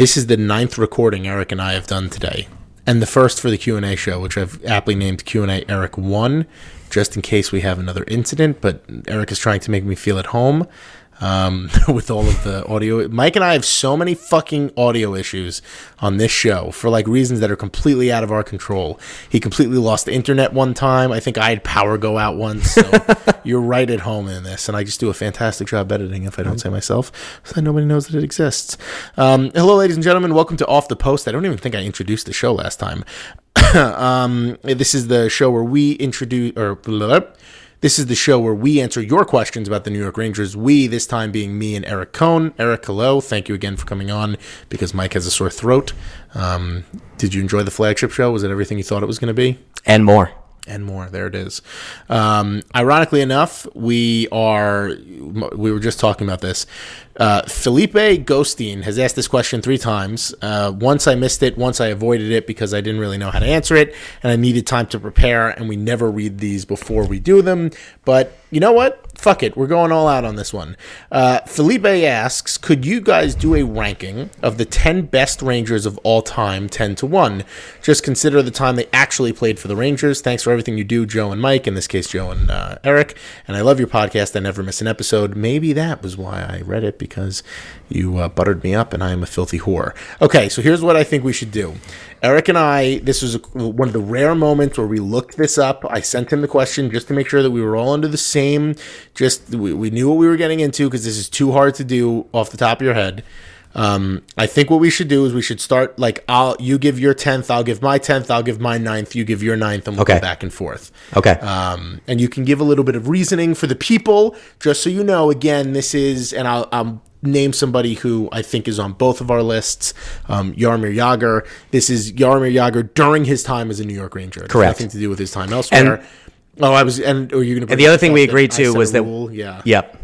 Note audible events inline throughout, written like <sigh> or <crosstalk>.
This is the ninth recording Eric and I have done today, and the first for the Q and A show, which I've aptly named Q and A Eric One, just in case we have another incident. But Eric is trying to make me feel at home um, <laughs> with all of the audio. Mike and I have so many fucking audio issues on this show for like reasons that are completely out of our control. He completely lost the internet one time. I think I had power go out once. So <laughs> you're right at home in this, and I just do a fantastic job editing if I don't say myself, so that nobody knows that it exists. Um, hello, ladies and gentlemen. Welcome to Off the Post. I don't even think I introduced the show last time. <coughs> um, this is the show where we introduce or. Blah, blah, this is the show where we answer your questions about the New York Rangers. We, this time being me and Eric Cohn. Eric, hello. Thank you again for coming on because Mike has a sore throat. Um, did you enjoy the flagship show? Was it everything you thought it was going to be? and more. And more. There it is. Um, ironically enough, we are. We were just talking about this. Uh, Felipe Ghosteen has asked this question three times. Uh, once I missed it. Once I avoided it because I didn't really know how to answer it, and I needed time to prepare. And we never read these before we do them. But you know what? Fuck it. We're going all out on this one. Uh, Felipe asks, could you guys do a ranking of the 10 best Rangers of all time, 10 to 1? Just consider the time they actually played for the Rangers. Thanks for everything you do, Joe and Mike. In this case, Joe and uh, Eric. And I love your podcast. I never miss an episode. Maybe that was why I read it because you uh, buttered me up and I am a filthy whore. Okay, so here's what I think we should do. Eric and I, this was a, one of the rare moments where we looked this up. I sent him the question just to make sure that we were all under the same, just we, we knew what we were getting into because this is too hard to do off the top of your head. Um, I think what we should do is we should start like I'll you give your tenth, I'll give my tenth, I'll give my ninth, you give your ninth, and we'll Okay. go back and forth. Okay. Um, and you can give a little bit of reasoning for the people, just so you know. Again, this is, and I'll, I'll name somebody who I think is on both of our lists. Um, Jaromir Jagr. This is Jaromir Jagr during his time as a New York Ranger. Correct. Nothing to do with his time elsewhere. Oh, I was, and or you're going to. And the other thing we agreed to was that yeah. Yep.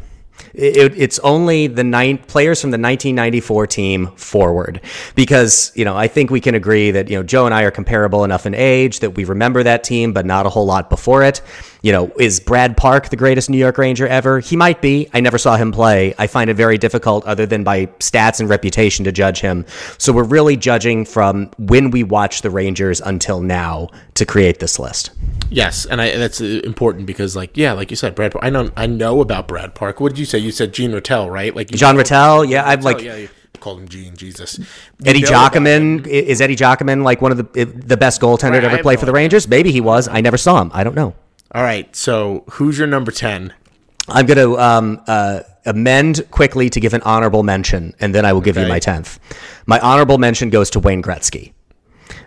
It, it's only the nine players from the 1994 team forward because you know I think we can agree that you know Joe and I are comparable enough in age that we remember that team but not a whole lot before it. You know, is Brad Park the greatest New York Ranger ever? He might be. I never saw him play. I find it very difficult, other than by stats and reputation, to judge him. So we're really judging from when we watch the Rangers until now to create this list. Yes, and I, that's uh, important because, like, yeah, like you said, Brad. Park, I know, I know about Brad Park. What did you say? You said Gene Ratelle, right? Like John Ratelle, yeah, I've like yeah, called him Gene. Jesus, Eddie You know about is Eddie Giacomin like one of the the best goaltender Right, to ever play for the. Rangers? Maybe he was. I never saw him. I don't know. All right, so who's your number ten? I'm going to um, uh, amend quickly to give an honorable mention, and then I will give you my tenth. My honorable mention goes to Wayne Gretzky.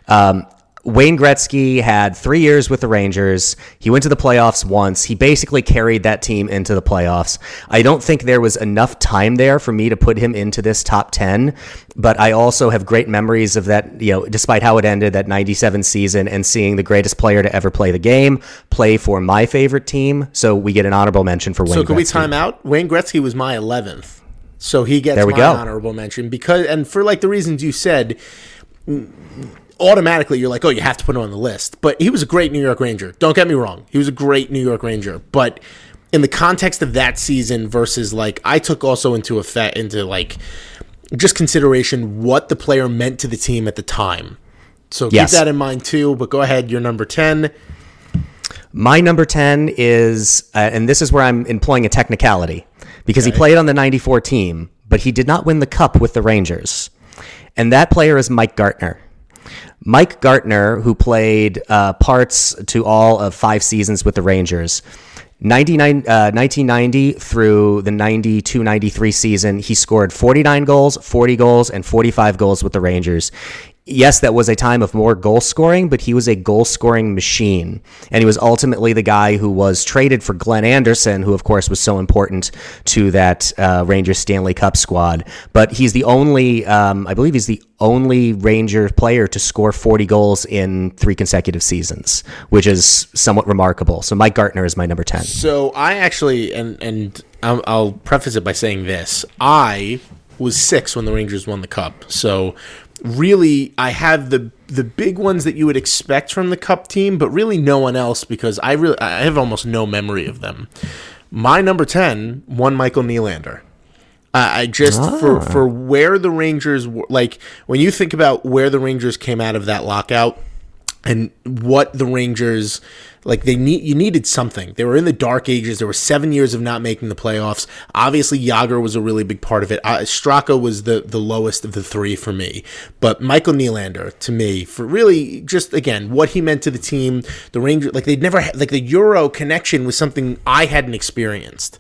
Um, Wayne Gretzky had three years with the Rangers. He went to the playoffs once. He basically carried that team into the playoffs. I don't think there was enough time there for me to put him into this top 10, but I also have great memories of that, you know, despite how it ended, that 97 season and seeing the greatest player to ever play the game play for my favorite team. So we get an honorable mention for Wayne So can we time out? Wayne Gretzky was my eleventh, so he gets There we my go. honorable mention because, and for like the reasons you said, automatically you're like, oh, you have to put him on the list. But he was a great New York Ranger. Don't get me wrong, he was a great New York Ranger, but. In the context of that season versus like I took also into effect into like just consideration what the player meant to the team at the time. So Yes. keep that in mind too. But go ahead, you're number ten. My number 10 is, uh, and this is where I'm employing a technicality, because he played on the 94 team, but he did not win the cup with the Rangers. And that player is Mike Gartner. Mike Gartner, who played uh, parts to all of five seasons with the Rangers. 99, uh, 1990 through the 92 93 season, he scored 49 goals, 40 goals, and 45 goals with the Rangers. Yes, that was a time of more goal scoring, but he was a goal scoring machine. And he was ultimately the guy who was traded for Glenn Anderson, who, of course, was so important to that uh, Rangers Stanley Cup squad. But he's the only, um, I believe he's the only Ranger player to score 40 goals in three consecutive seasons, which is somewhat remarkable. So Mike Gartner is my number 10. So I actually, and and I'll, I'll preface it by saying this: I was six when the Rangers won the cup. So really, I have the the big ones that you would expect from the cup team, but really no one else because I really I have almost no memory of them. My number ten, one Michael Nylander. I I just for ah. for where the Rangers were, like when you think about where the Rangers came out of that lockout and what the Rangers like they need you needed something. They were in the dark ages. There were seven years of not making the playoffs. Obviously, Jagr was a really big part of it. Uh, Straka was the the lowest of the three for me, but Michael Nylander to me for really just again what he meant to the team. The Rangers like they'd never had like the Euro connection was something I hadn't experienced.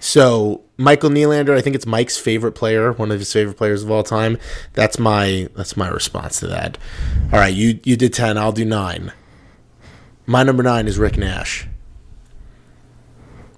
So Michael Nylander, I think it's Mike's favorite player, one of his favorite players of all time. That's my that's my response to that. All right, you you did ten, I'll do nine. My number nine is Rick Nash.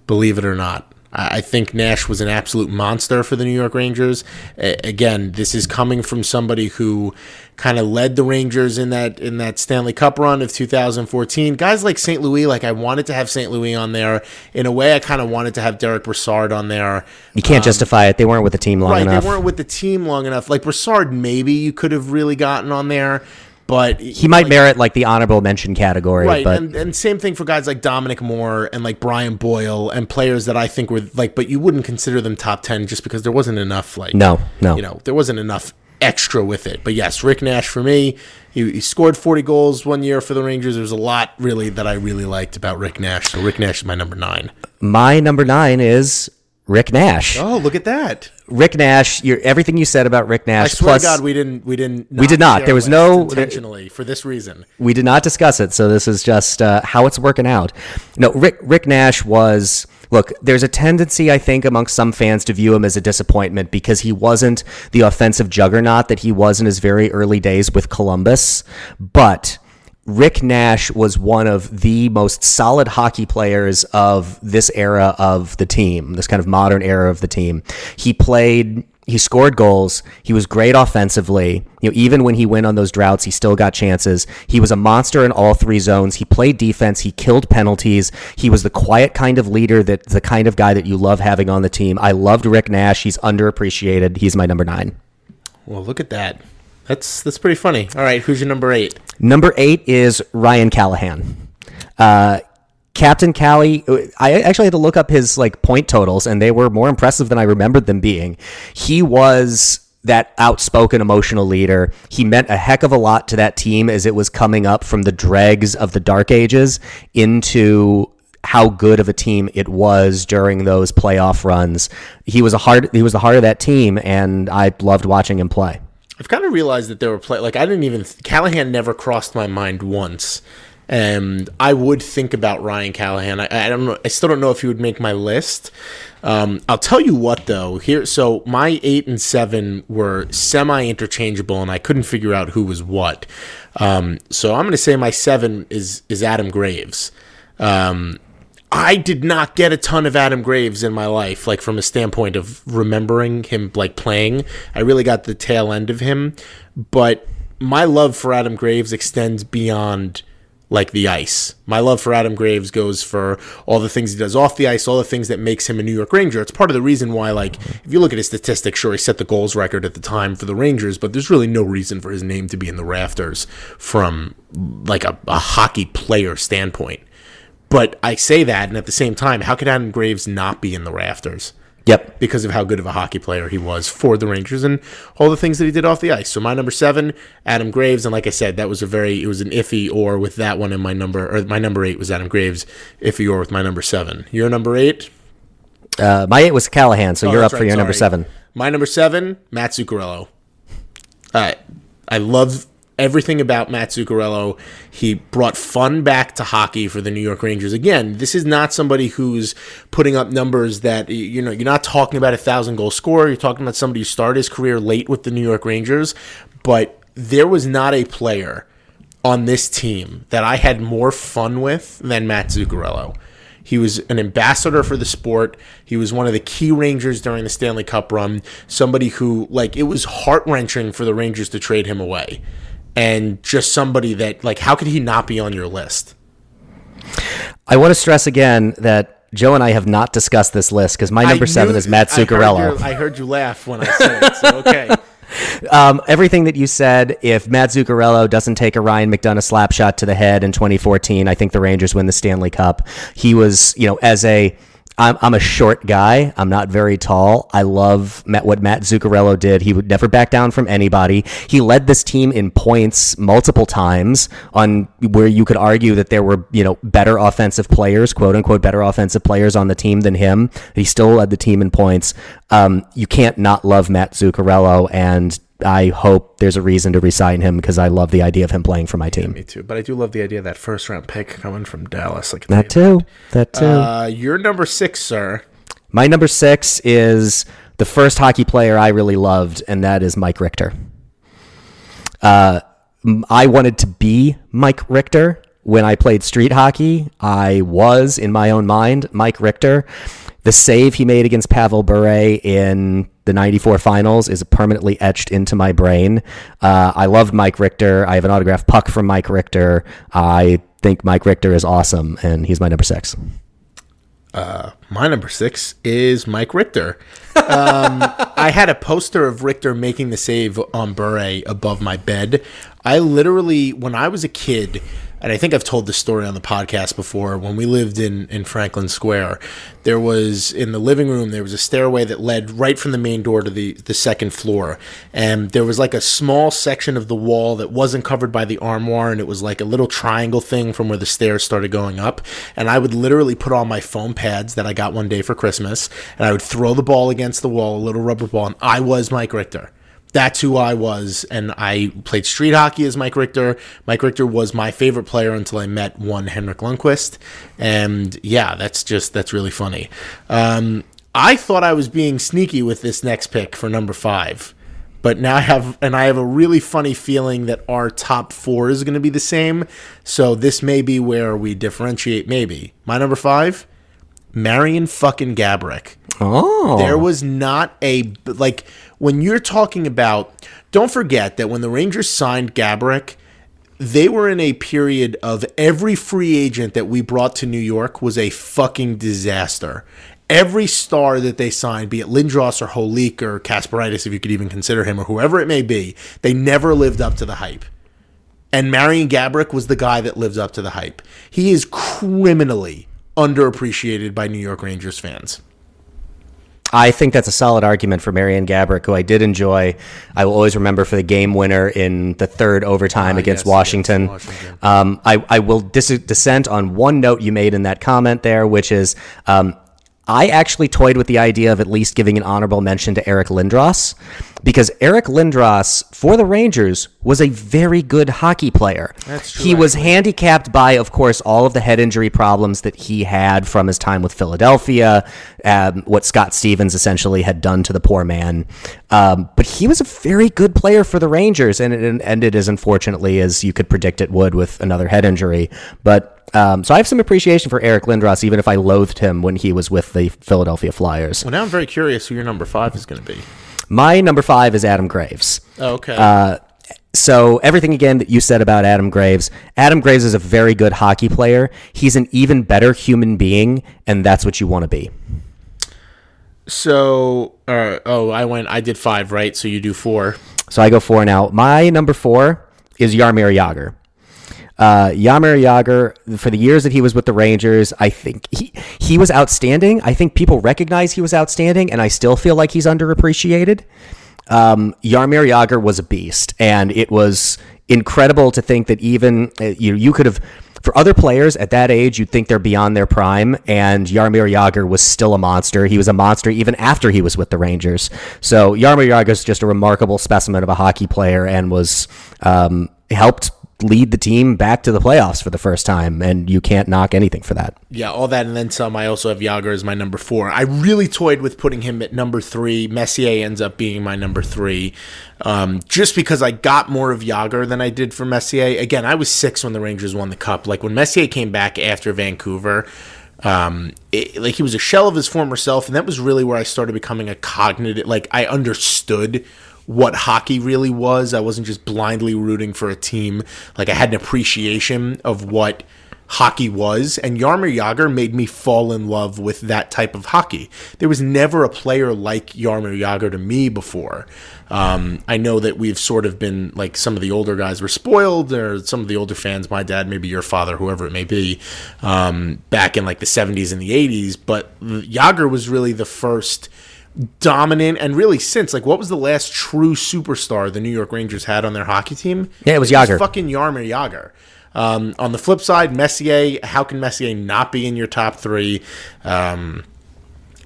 Believe it or not. I think Nash was an absolute monster for the New York Rangers. Again, this is coming from somebody who kind of led the Rangers in that in that Stanley Cup run of 2014. Guys like St. Louis, like I wanted to have St. Louis on there. In a way, I kind of wanted to have Derek Brassard on there. You can't um, justify it. They weren't with the team long Right, enough. they weren't with the team long enough. Like Brassard, maybe you could have really gotten on there, but he might merit like the honorable mention category, Right, but and, and same thing for guys like Dominic Moore and like Brian Boyle and players that I think were like, but you wouldn't consider them top ten just because there wasn't enough like No, no. you know there wasn't enough extra with it. But yes, Rick Nash for me, he, he scored forty goals one year for the Rangers. There's a lot really that I really liked about Rick Nash. So Rick Nash is my number nine. my number nine is Rick Nash. Oh, look at that! Rick Nash, everything you said about Rick Nash. I swear plus, to God, we didn't we didn't We did not. There was no- intentionally for this reason. we did not discuss it, so this is just uh, how it's working out. No, Rick Rick Nash was look. There's a tendency, I think, amongst some fans to view him as a disappointment because he wasn't the offensive juggernaut that he was in his very early days with Columbus, but. Rick Nash was one of the most solid hockey players of this era of the team, this kind of modern era of the team. He played he scored goals. He was great offensively. You know, even when he went on those droughts, he still got chances. He was a monster in all three zones. He played defense. He killed penalties. He was the quiet kind of leader that the kind of guy that you love having on the team. I loved Rick Nash. He's underappreciated. He's my number nine. Well, look at that. That's that's pretty funny. All right, who's your number eight? Number eight is Ryan Callahan. Uh, Captain Callie, I actually had to look up his like point totals, and they were more impressive than I remembered them being. He was that outspoken emotional leader. He meant a heck of a lot to that team as it was coming up from the dregs of the dark ages into how good of a team it was during those playoff runs. He was a heart he was the heart of that team and I loved watching him play. I've kind of realized that there were play like I didn't even Callahan never crossed my mind once, and I would think about Ryan Callahan. I, I don't know. I still don't know if he would make my list. Um, I'll tell you what though. Here, so my eight and seven were semi interchangeable, and I couldn't figure out who was what. Um, so I'm going to say my seven is is Adam Graves. Um, I did not get a ton of Adam Graves in my life, like from a standpoint of remembering him like playing. I really got the tail end of him, but my love for Adam Graves extends beyond like the ice. My love for Adam Graves goes for all the things he does off the ice, all the things that makes him a New York Ranger. It's part of the reason why, like, if you look at his statistics, sure, he set the goals record at the time for the Rangers, but there's really no reason for his name to be in the rafters from like a, a hockey player standpoint. But I say that, and at the same time, how could Adam Graves not be in the rafters? Yep. Because of how good of a hockey player he was for the Rangers and all the things that he did off the ice. So my number seven, Adam Graves, and like I said, that was a very it was an iffy or with that one in my number or my number eight was Adam Graves, iffy or with my number seven. Your number eight? Uh, my eight was Callahan, so Oh, you're up that's for right, your number seven. My number seven, Matt Zuccarello. Uh, I love everything about Matt Zuccarello. He brought fun back to hockey for the New York Rangers. Again, this is not somebody who's putting up numbers that you know. You're not talking about a thousand goal scorer. You're talking about somebody who started his career late with the New York Rangers. But there was not a player on this team that I had more fun with than Matt Zuccarello. He was an ambassador for the sport. He was one of the key Rangers during the Stanley Cup run. Somebody who, like, it was heart wrenching for the Rangers to trade him away. And just somebody that, like, how could he not be on your list? I want to stress again that Joe and I have not discussed this list because my number I seven is Matt I Zuccarello. your- I heard you laugh when I said it. So, okay. <laughs> Um, everything that you said, if Matt Zuccarello doesn't take a Ryan McDonagh slap shot to the head in 2014, I think the Rangers win the Stanley Cup. He was, you know, as a I'm, I'm a short guy. I'm not very tall. I love Matt, what Matt Zuccarello did. He would never back down from anybody. He led this team in points multiple times on where you could argue that there were, you know, better offensive players, quote unquote, better offensive players on the team than him. He still led the team in points. Um, you can't not love Matt Zuccarello, and I hope there's a reason to resign him because I love the idea of him playing for my team. Me too. But I do love the idea of that first round pick coming from Dallas. Like That too. That too. Uh, you're number six, sir. My number six is the first hockey player I really loved, and that is Mike Richter. Uh, I wanted to be Mike Richter when I played street hockey. I was, in my own mind, Mike Richter. The save he made against Pavel Bure in the 94 finals is permanently etched into my brain. Uh, I love Mike Richter. I have an autographed puck from Mike Richter. I think Mike Richter is awesome, and he's my number six. My number six is Mike Richter. Um, I had a poster of Richter making the save on Bure above my bed. I literally, when I was a kid, and I think I've told this story on the podcast before, when we lived in, in Franklin Square, there was in the living room, there was a stairway that led right from the main door to the, the second floor. And there was like a small section of the wall that wasn't covered by the armoire, and it was like a little triangle thing from where the stairs started going up. And I would literally put on my foam pads that I got one day for Christmas, and I would throw the ball against the wall, a little rubber ball, and I was Mike Richter. That's who I was, and I played street hockey as Mike Richter. Mike Richter was my favorite player until I met one Henrik Lundqvist, and yeah, that's just that's really funny. Um, I thought I was being sneaky with this next pick for number five, but now I have and I have a really funny feeling that our top four is going to be the same. So this may be where we differentiate. Maybe my number five, Marian fucking Gaborik. Oh. There was not a like when you're talking about. Don't forget that when the Rangers signed Gaborik, they were in a period of every free agent that we brought to New York was a fucking disaster. Every star that they signed, be it Lindros or Holik or Kasparaitis, if you could even consider him, or whoever it may be, they never lived up to the hype. And Marian Gaborik was the guy that lived up to the hype. He is criminally underappreciated by New York Rangers fans. I think that's a solid argument for Marian Gaborik, who I did enjoy. I will always remember for the game winner in the third overtime against Ah, yes, Washington. against Washington. Um, I, I will dis- dissent on one note you made in that comment there, which is um, I actually toyed with the idea of at least giving an honorable mention to Eric Lindros because Eric Lindros for the Rangers was a very good hockey player. That's true, He was handicapped by, of course, all of the head injury problems that he had from his time with Philadelphia, um, what Scott Stevens essentially had done to the poor man. Um, but he was a very good player for the Rangers, and it ended as unfortunately as you could predict it would with another head injury. But um, so I have some appreciation for Eric Lindros, even if I loathed him when he was with the Philadelphia Flyers. Well, now I'm very curious who your number five is going to be. My number five is Adam Graves. Oh, okay. Uh, so everything again that you said about Adam Graves, Adam Graves is a very good hockey player. He's an even better human being, and that's what you want to be. so, uh, oh, I went. I did five, right? So you do four. So I go four now. My number four is Jaromir Jagr. Uh, Jaromir Jagr, for the years that he was with the Rangers, I think he he was outstanding. I think people recognize he was outstanding, and I still feel like he's underappreciated. Um, Jaromir Jagr was a beast, and it was incredible to think that even uh, you you could have. For other players at that age, you'd think they're beyond their prime, and Jaromir Jagr was still a monster. He was a monster even after he was with the Rangers. So Jaromir Jagr is just a remarkable specimen of a hockey player, and was um, helped lead the team back to the playoffs for the first time, and you can't knock anything for that. Yeah, all that and then some. I also have Jagr as my number four. I really toyed with putting him at number three. Messier ends up being my number three, um, just because I got more of Jagr than I did for Messier. Again, I was six when the Rangers won the cup. Like when Messier came back after Vancouver, um, it, like he was a shell of his former self, and that was really where I started becoming a cognitive. Like I understood what hockey really was. I wasn't just blindly rooting for a team. Like I had an appreciation of what hockey was, and Jaromir Jagr made me fall in love with that type of hockey. There was never a player like Jaromir Jagr to me before. Um, I know that we've sort of been like some of the older guys were spoiled, or some of the older fans, my dad, maybe your father, whoever it may be, um, back in like the 70s and the 80s. But Jagr was really the first dominant and really since like what was the last true superstar the New York Rangers had on their hockey team? Yeah, it was Jagr. fucking Jaromir Jagr. Um, on the flip side, Messier, how can Messier not be in your top three? Um,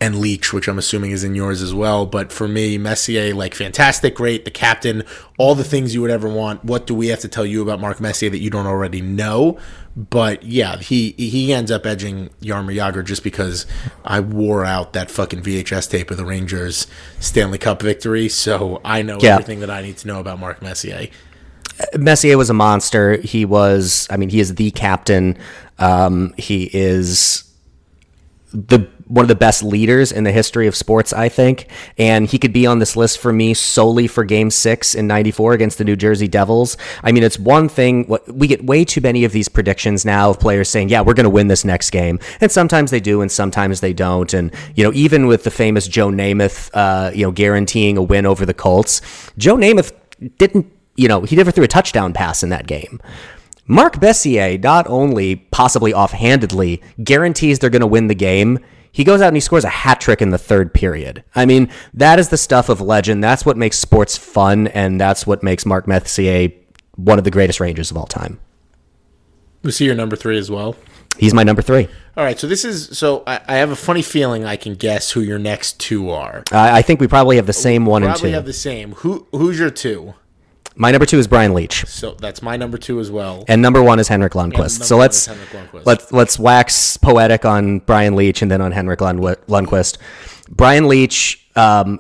and Leetch, which I'm assuming is in yours as well. But for me, Messier, like fantastic, great, the captain, all the things you would ever want. What do we have to tell you about Mark Messier that you don't already know? But yeah, he he ends up edging Jaromir Jagr just because I wore out that fucking VHS tape of the Rangers Stanley Cup victory, so I know Yeah. everything that I need to know about Mark Messier. Messier was a monster. He was, I mean, he is the captain. Um, he is the one of the best leaders in the history of sports, I think. And he could be on this list for me solely for game six in 94 against the New Jersey Devils. I mean, it's one thing, we get way too many of these predictions now of players saying, yeah, we're going to win this next game. And sometimes they do, and sometimes they don't. And, you know, even with the famous Joe Namath, uh, you know, guaranteeing a win over the Colts, Joe Namath didn't, you know, he never threw a touchdown pass in that game. Mark Messier not only possibly offhandedly guarantees they're going to win the game, he goes out and he scores a hat trick in the third period. I mean, that is the stuff of legend. That's what makes sports fun, and that's what makes Mark Messier one of the greatest Rangers of all time. We see your number three as well. He's my number three. All right, so this is so I, I have a funny feeling I can guess who your next two are. I I think we probably have the same one and Probably two. have the same. Who who's your two? My number two is Brian Leetch, So that's my number two as well. and number one is Henrik Lundqvist. number so one let's is Henrik Lundqvist. let's let's wax poetic on Brian Leetch and then on Henrik Lund- Lundqvist. Brian Leetch um,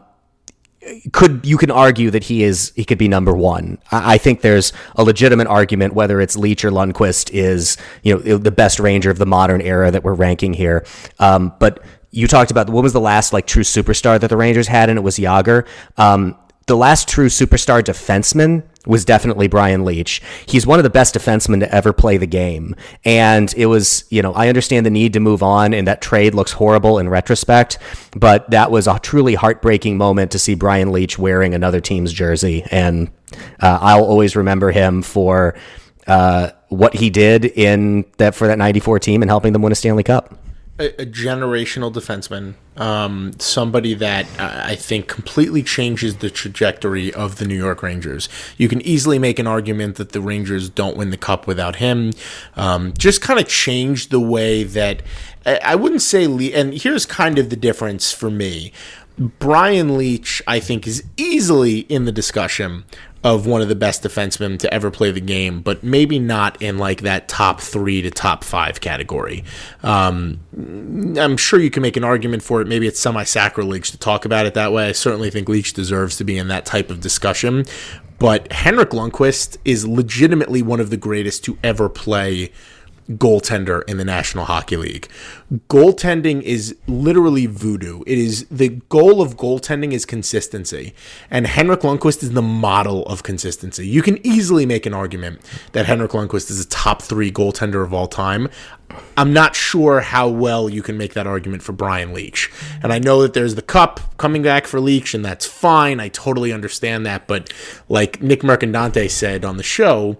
could you can argue that he is he could be number one. I, I think there's a legitimate argument whether it's Leetch or Lundqvist is you know the best Ranger of the modern era that we're ranking here. Um, but you talked about what was the last like true superstar that the Rangers had, and it was Jagr. Um, the last true superstar defenseman was definitely Brian Leetch. He's one of the best defensemen to ever play the game. And it was, you know, I understand the need to move on, and that trade looks horrible in retrospect, but that was a truly heartbreaking moment to see Brian Leetch wearing another team's jersey. And uh, I'll always remember him for uh, what he did in that for that 94 team and helping them win a Stanley Cup. A, a generational defenseman, um, somebody that uh, I think completely changes the trajectory of the New York Rangers. You can easily make an argument that the Rangers don't win the cup without him. Um, just kind of changed the way that I, I wouldn't say. Le- and here's kind of the difference for me. Brian Leetch, I think, is easily in the discussion of one of the best defensemen to ever play the game, but maybe not in like that top three to top five category. Um, I'm sure you can make an argument for it. Maybe it's semi sacrilege to talk about it that way. I certainly think Leetch deserves to be in that type of discussion. But Henrik Lundqvist is legitimately one of the greatest to ever play goaltender in the National Hockey League. Goaltending is literally voodoo. It is the goal of goaltending is consistency, and Henrik Lundqvist is the model of consistency. You can easily make an argument that Henrik Lundqvist is a top three goaltender of all time. I'm not sure how well you can make that argument for Brian Leetch. And I know that there's the cup coming back for Leetch, and that's fine. I totally understand that. But like Nick Mercadante said on the show,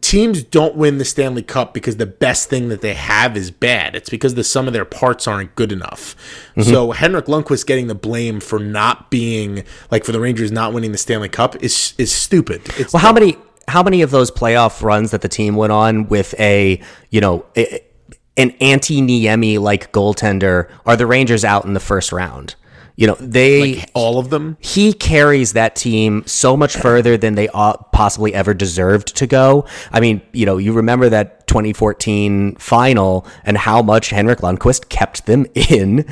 teams don't win the Stanley Cup because the best thing that they have is bad. It's because the sum of their parts aren't good enough. Mm-hmm. So Henrik Lundqvist getting the blame for not being like for the Rangers not winning the Stanley Cup is is stupid. It's Well, how many how many of those playoff runs that the team went on with a you know a, an Antti Niemi like goaltender are the Rangers out in the first round? You know they all of them? he carries that team so much further than they ought- possibly ever deserved to go. I mean, you know, you remember that 2014 final and how much Henrik Lundqvist kept them in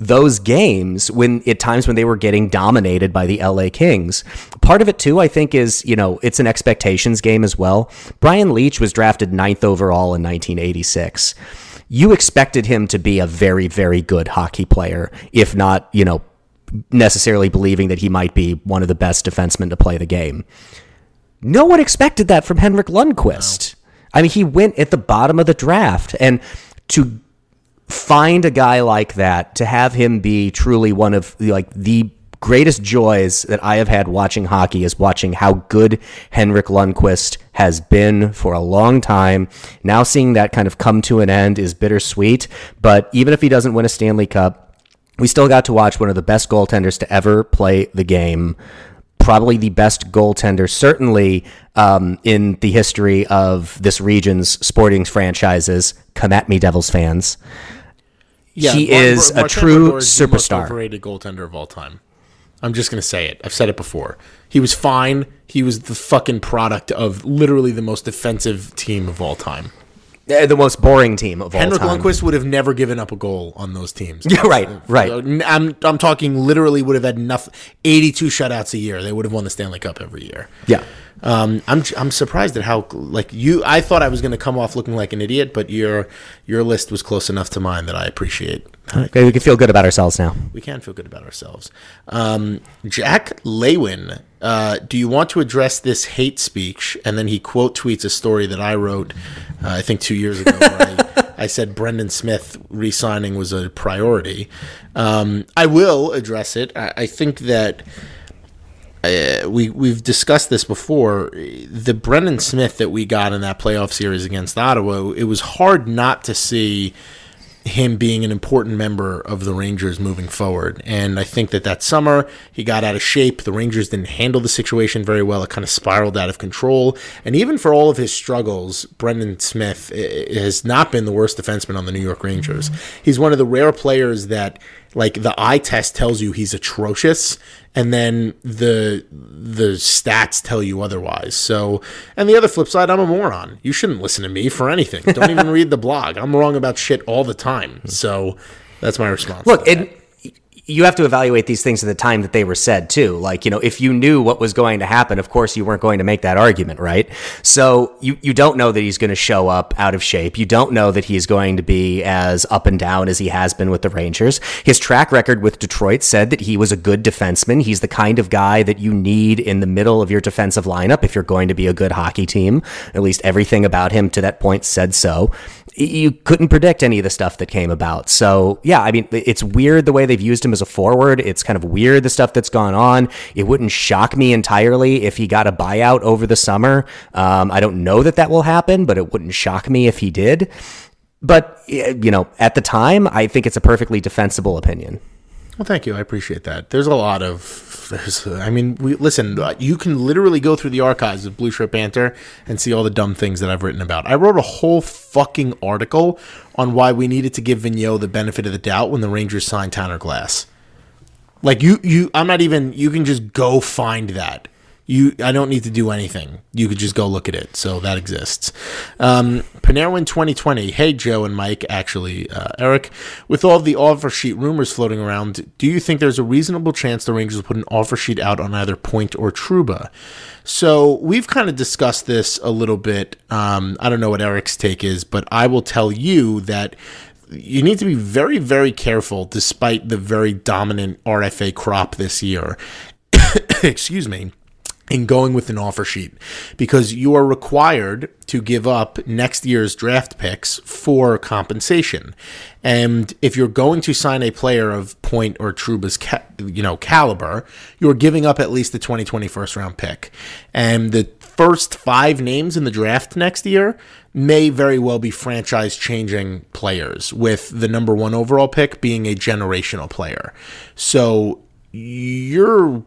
those games when at times when they were getting dominated by the LA Kings. Part of it too, I think, is you know it's an expectations game as well. Brian Leetch was drafted ninth overall in 1986 you expected him to be a very, very good hockey player, if not, you know, necessarily believing that he might be one of the best defensemen to play the game. No one expected that from Henrik Lundqvist. I mean, he went at the bottom of the draft. And to find a guy like that, to have him be truly one of like the greatest joys that I have had watching hockey is watching how good Henrik Lundqvist has been for a long time. Now seeing that kind of come to an end is bittersweet. But even if he doesn't win a Stanley Cup, we still got to watch one of the best goaltenders to ever play the game. Probably the best goaltender, certainly um, in the history of this region's sporting franchises. Come at me, Devils fans. Yeah, he Martin is a true Brodeur is the most superstar. overrated goaltender of all time. I'm just gonna say it. I've said it before. He was fine. He was the fucking product of literally the most defensive team of all time. Uh, The most boring team of all time. Henrik. Lundqvist would have never given up a goal on those teams. <laughs> Yeah, right, right. I'm I'm talking literally would have had enough 82 shutouts a year. They would have won the Stanley Cup every year. Yeah. Um, I'm I'm surprised at how like you. I thought I was going to come off looking like an idiot, but your your list was close enough to mine that I appreciate. Okay, we can feel good about ourselves now. We can feel good about ourselves. Um, Jack Lewin, uh, do you want to address this hate speech? And then he quote tweets a story that I wrote, uh, I think two years ago, where I, <laughs> I said Brendan Smith re-signing was a priority. Um, I will address it. I, I think that we we've discussed this before. The Brendan Smith that we got in that playoff series against Ottawa, it was hard not to see him being an important member of the Rangers moving forward. And I think that that summer he got out of shape. The Rangers didn't handle the situation very well. It kind of spiraled out of control. And even for all of his struggles, Brendan Smith eh, eh, has not been the worst defenseman on the New York Rangers. He's one of the rare players that like the eye test tells you he's atrocious and then the the stats tell you otherwise. So, and the other flip side, I'm a moron. You shouldn't listen to me for anything. Don't even <laughs> read the blog. I'm wrong about shit all the time. So, that's my response. Look, and you have to evaluate these things at the time that they were said too. Like, you know, if you knew what was going to happen, of course you weren't going to make that argument, right? So you, you don't know that he's going to show up out of shape. You don't know that he's going to be as up and down as he has been with the Rangers. His track record with Detroit said that he was a good defenseman. He's the kind of guy that you need in the middle of your defensive lineup if you're going to be a good hockey team. At least everything about him to that point said so you couldn't predict any of the stuff that came about. So, yeah, I mean, it's weird the way they've used him as a forward. It's kind of weird the stuff that's gone on. It wouldn't shock me entirely if he got a buyout over the summer. Um, I don't know that that will happen, but it wouldn't shock me if he did. But, you know, at the time, I think it's a perfectly defensible opinion. Well, thank you. I appreciate that. There's a lot of. There's, I mean, we listen. uh, You can literally go through the archives of Blueshirt Banter and see all the dumb things that I've written about. I wrote a whole fucking article on why we needed to give Vigneault the benefit of the doubt when the Rangers signed Tanner Glass. Like you, you. I'm not even. You can just go find that. You, I don't need to do anything. You could just go look at it. So that exists. Um, Panarin 2020. Hey, Joe and Mike. Actually, uh, Eric, with all the offer sheet rumors floating around, do you think there's a reasonable chance the Rangers will put an offer sheet out on either Point or Trouba? So we've kind of discussed this a little bit. Um, I don't know what Eric's take is, but I will tell you that you need to be very, very careful despite the very dominant RFA crop this year. <coughs> Excuse me. In going with an offer sheet, because you are required to give up next year's draft picks for compensation, and if you're going to sign a player of Point or Trouba's, ca- you know, caliber, you're giving up at least the 2020 first round pick, and the first five names in the draft next year may very well be franchise changing players, with the number one overall pick being a generational player. So you're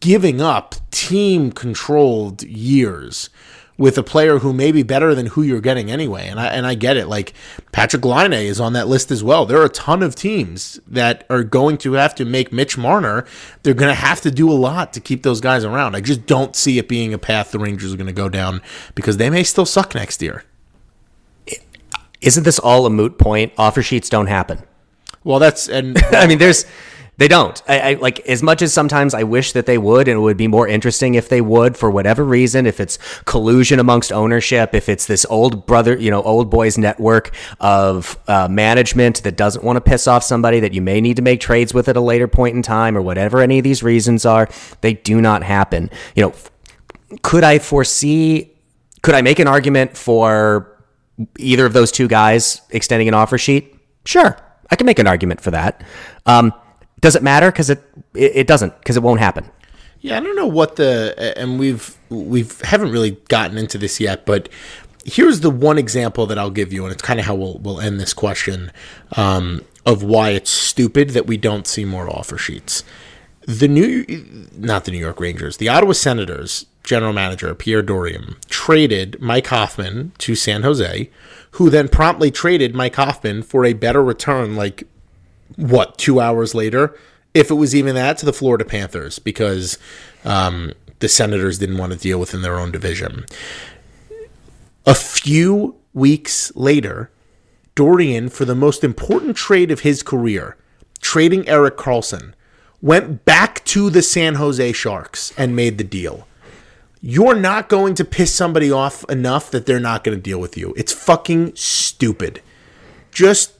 giving up team controlled years with a player who may be better than who you're getting anyway. And I and I get it. Like Patrik Laine is on that list as well. There are a ton of teams that are going to have to make Mitch Marner. They're going to have to do a lot to keep those guys around. I just don't see it being a path the Rangers are going to go down because they may still suck next year. Isn't this all a moot point? Offer sheets don't happen. Well, that's and <laughs> I mean, there's they don't. I, I like as much as sometimes I wish that they would, and it would be more interesting if they would for whatever reason. If it's collusion amongst ownership, if it's this old brother, you know, old boys network of uh, management that doesn't want to piss off somebody that you may need to make trades with at a later point in time, or whatever any of these reasons are, they do not happen. You know, could I foresee? Could I make an argument for either of those two guys extending an offer sheet? Sure, I can make an argument for that. Um, does it matter? Because it, it it doesn't. Because it won't happen. Yeah, I don't know what the and we've we've haven't really gotten into this yet, but here's the one example that I'll give you, and it's kind of how we'll we'll end this question um, of why it's stupid that we don't see more offer sheets. The new, not the New York Rangers, the Ottawa Senators general manager Pierre Dorion traded Mike Hoffman to San Jose, who then promptly traded Mike Hoffman for a better return, like what two hours later, if it was even that, to the Florida Panthers because um, the Senators didn't want to deal within their own division. A few weeks later, Dorion, for the most important trade of his career, trading Erik Karlsson, went back to the San Jose Sharks and made the deal. You're not going to piss somebody off enough that they're not going to deal with you. It's fucking stupid. Just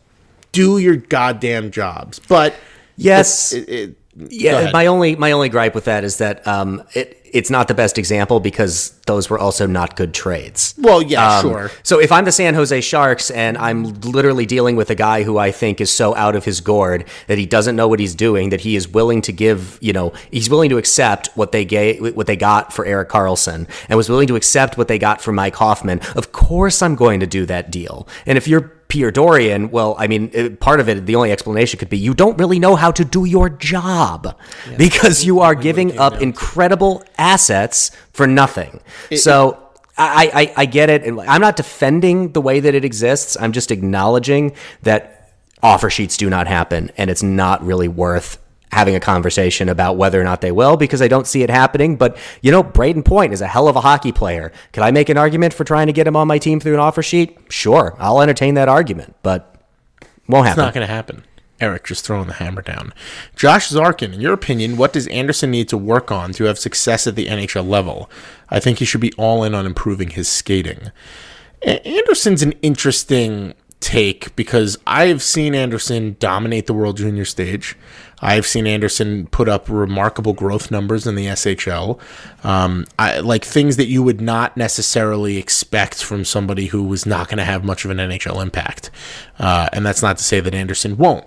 do your goddamn jobs. But Yes. it, it, go Yeah, my only my only gripe with that is that um, it it's not the best example because those were also not good trades. well, yeah, Um, sure. So if I'm the San Jose Sharks and I'm literally dealing with a guy who I think is so out of his gourd that he doesn't know what he's doing, that he is willing to give, you know, he's willing to accept what they gave, what they got for Erik Karlsson, and was willing to accept what they got for Mike Hoffman. Of course, I'm going to do that deal. And if you're Pierre Dorion, well, I mean, uh, part of it, the only explanation could be you don't really know how to do your job <laughs> because you are giving up incredible assets for nothing. so. I, I, I get it. I'm not defending the way that it exists. I'm just acknowledging that offer sheets do not happen and it's not really worth having a conversation about whether or not they will because I don't see it happening. But, you know, Brayden Point is a hell of a hockey player. Could I make an argument for trying to get him on my team through an offer sheet? Sure. I'll entertain that argument, but won't happen. It's not going to happen. Eric just throwing the hammer down. Josh Zarkin, in your opinion, what does Andersson need to work on to have success at the NHL level? I think he should be all in on improving his skating. Andersson's an interesting take because I've seen Andersson dominate the World Junior stage. I've seen Andersson put up remarkable growth numbers in the SHL, um, I, like things that you would not necessarily expect from somebody who was not going to have much of an NHL impact. Uh, and that's not to say that Andersson won't.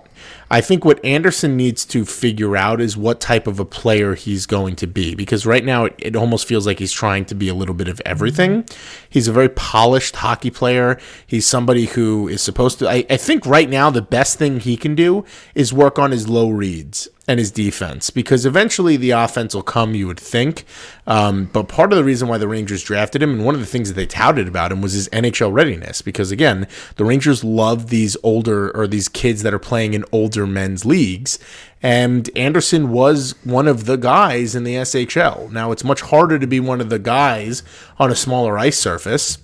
I think what Andersson needs to figure out is what type of a player he's going to be because right now it, it almost feels like he's trying to be a little bit of everything. He's a very polished hockey player. He's somebody who is supposed to. I, I think right now the best thing he can do is work on his low reads and his defense because eventually the offense will come, you would think. Um, but part of the reason why the Rangers drafted him and one of the things that they touted about him was his NHL readiness because, again, the Rangers love these older or these kids that are playing in older men's leagues. And Andersson was one of the guys in the SHL. Now, it's much harder to be one of the guys on a smaller ice surface